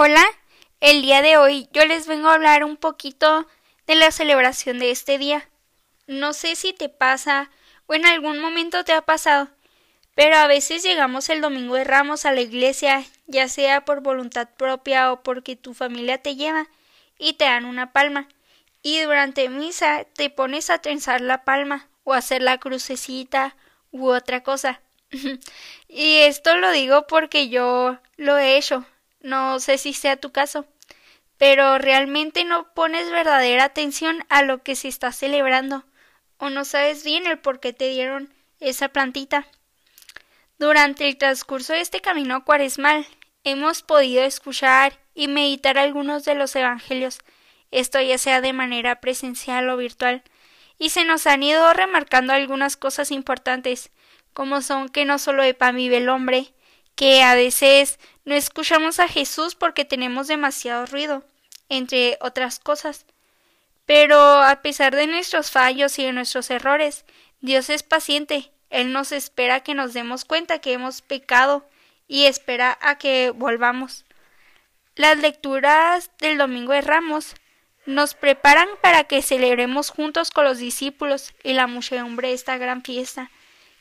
Hola, el día de hoy yo les vengo a hablar un poquito de la celebración de este día. No sé si te pasa o en algún momento te ha pasado, pero a veces llegamos el domingo de Ramos a la iglesia, ya sea por voluntad propia o porque tu familia te lleva, y te dan una palma, y durante misa te pones a trenzar la palma o a hacer la crucecita u otra cosa. y esto lo digo porque yo lo he hecho no sé si sea tu caso, pero realmente no pones verdadera atención a lo que se está celebrando o no sabes bien el por qué te dieron esa plantita. Durante el transcurso de este camino cuaresmal hemos podido escuchar y meditar algunos de los evangelios, esto ya sea de manera presencial o virtual, y se nos han ido remarcando algunas cosas importantes, como son que no solo de pan vive el hombre, que a veces no escuchamos a Jesús porque tenemos demasiado ruido, entre otras cosas. Pero a pesar de nuestros fallos y de nuestros errores, Dios es paciente. Él nos espera que nos demos cuenta que hemos pecado y espera a que volvamos. Las lecturas del Domingo de Ramos nos preparan para que celebremos juntos con los discípulos y la muchedumbre esta gran fiesta,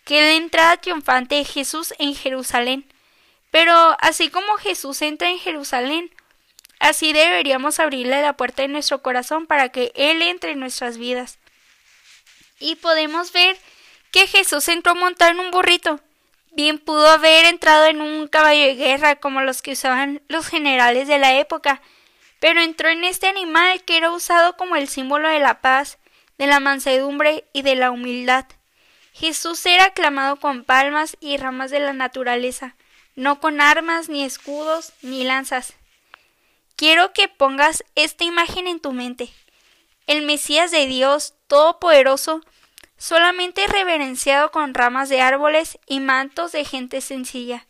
que es la entrada triunfante de Jesús en Jerusalén pero así como Jesús entra en Jerusalén, así deberíamos abrirle la puerta de nuestro corazón para que Él entre en nuestras vidas. Y podemos ver que Jesús entró montado en un burrito. Bien pudo haber entrado en un caballo de guerra como los que usaban los generales de la época, pero entró en este animal que era usado como el símbolo de la paz, de la mansedumbre y de la humildad. Jesús era aclamado con palmas y ramas de la naturaleza no con armas, ni escudos, ni lanzas. Quiero que pongas esta imagen en tu mente. El Mesías de Dios Todopoderoso, solamente reverenciado con ramas de árboles y mantos de gente sencilla.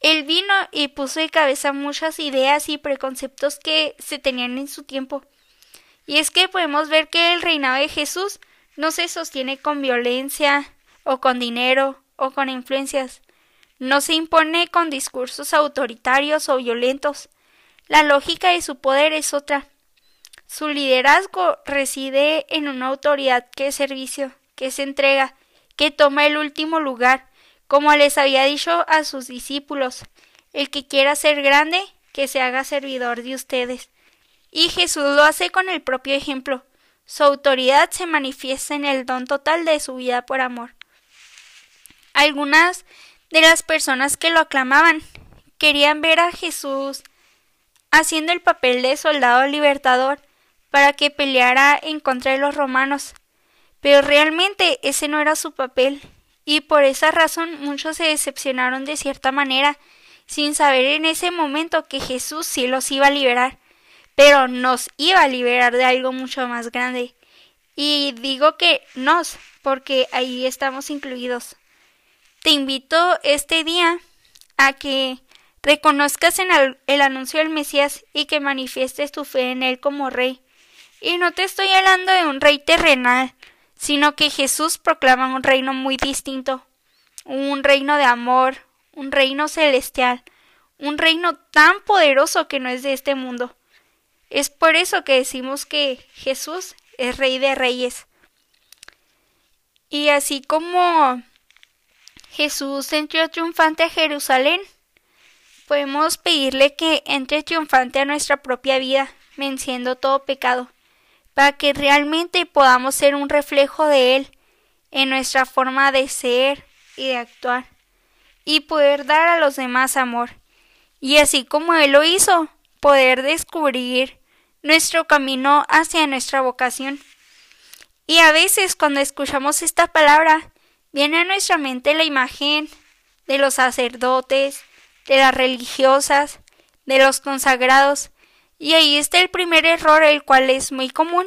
Él vino y puso de cabeza muchas ideas y preconceptos que se tenían en su tiempo. Y es que podemos ver que el reinado de Jesús no se sostiene con violencia, o con dinero, o con influencias. No se impone con discursos autoritarios o violentos. La lógica de su poder es otra. Su liderazgo reside en una autoridad que es servicio, que es entrega, que toma el último lugar, como les había dicho a sus discípulos. El que quiera ser grande, que se haga servidor de ustedes. Y Jesús lo hace con el propio ejemplo. Su autoridad se manifiesta en el don total de su vida por amor. Algunas de las personas que lo aclamaban. Querían ver a Jesús haciendo el papel de soldado libertador para que peleara en contra de los romanos. Pero realmente ese no era su papel, y por esa razón muchos se decepcionaron de cierta manera, sin saber en ese momento que Jesús sí los iba a liberar, pero nos iba a liberar de algo mucho más grande. Y digo que nos, porque ahí estamos incluidos. Te invito este día a que reconozcas en el, anuncio del Mesías y que manifiestes tu fe en él como rey. Y no te estoy hablando de un rey terrenal, sino que Jesús proclama un reino muy distinto, un reino de amor, un reino celestial, un reino tan poderoso que no es de este mundo. Es por eso que decimos que Jesús es rey de reyes. Y así como Jesús entró triunfante a Jerusalén. Podemos pedirle que entre triunfante a nuestra propia vida, venciendo todo pecado, para que realmente podamos ser un reflejo de Él en nuestra forma de ser y de actuar, y poder dar a los demás amor. Y así como Él lo hizo, poder descubrir nuestro camino hacia nuestra vocación. Y a veces cuando escuchamos esta palabra, Viene a nuestra mente la imagen de los sacerdotes, de las religiosas, de los consagrados, y ahí está el primer error, el cual es muy común,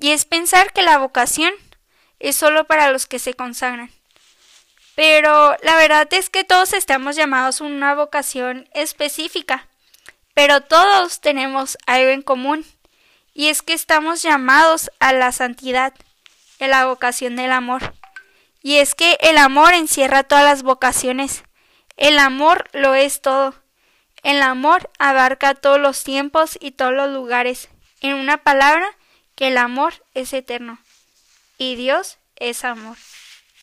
y es pensar que la vocación es solo para los que se consagran. Pero la verdad es que todos estamos llamados a una vocación específica, pero todos tenemos algo en común, y es que estamos llamados a la santidad, a la vocación del amor. Y es que el amor encierra todas las vocaciones. El amor lo es todo. El amor abarca todos los tiempos y todos los lugares. En una palabra, que el amor es eterno. Y Dios es amor.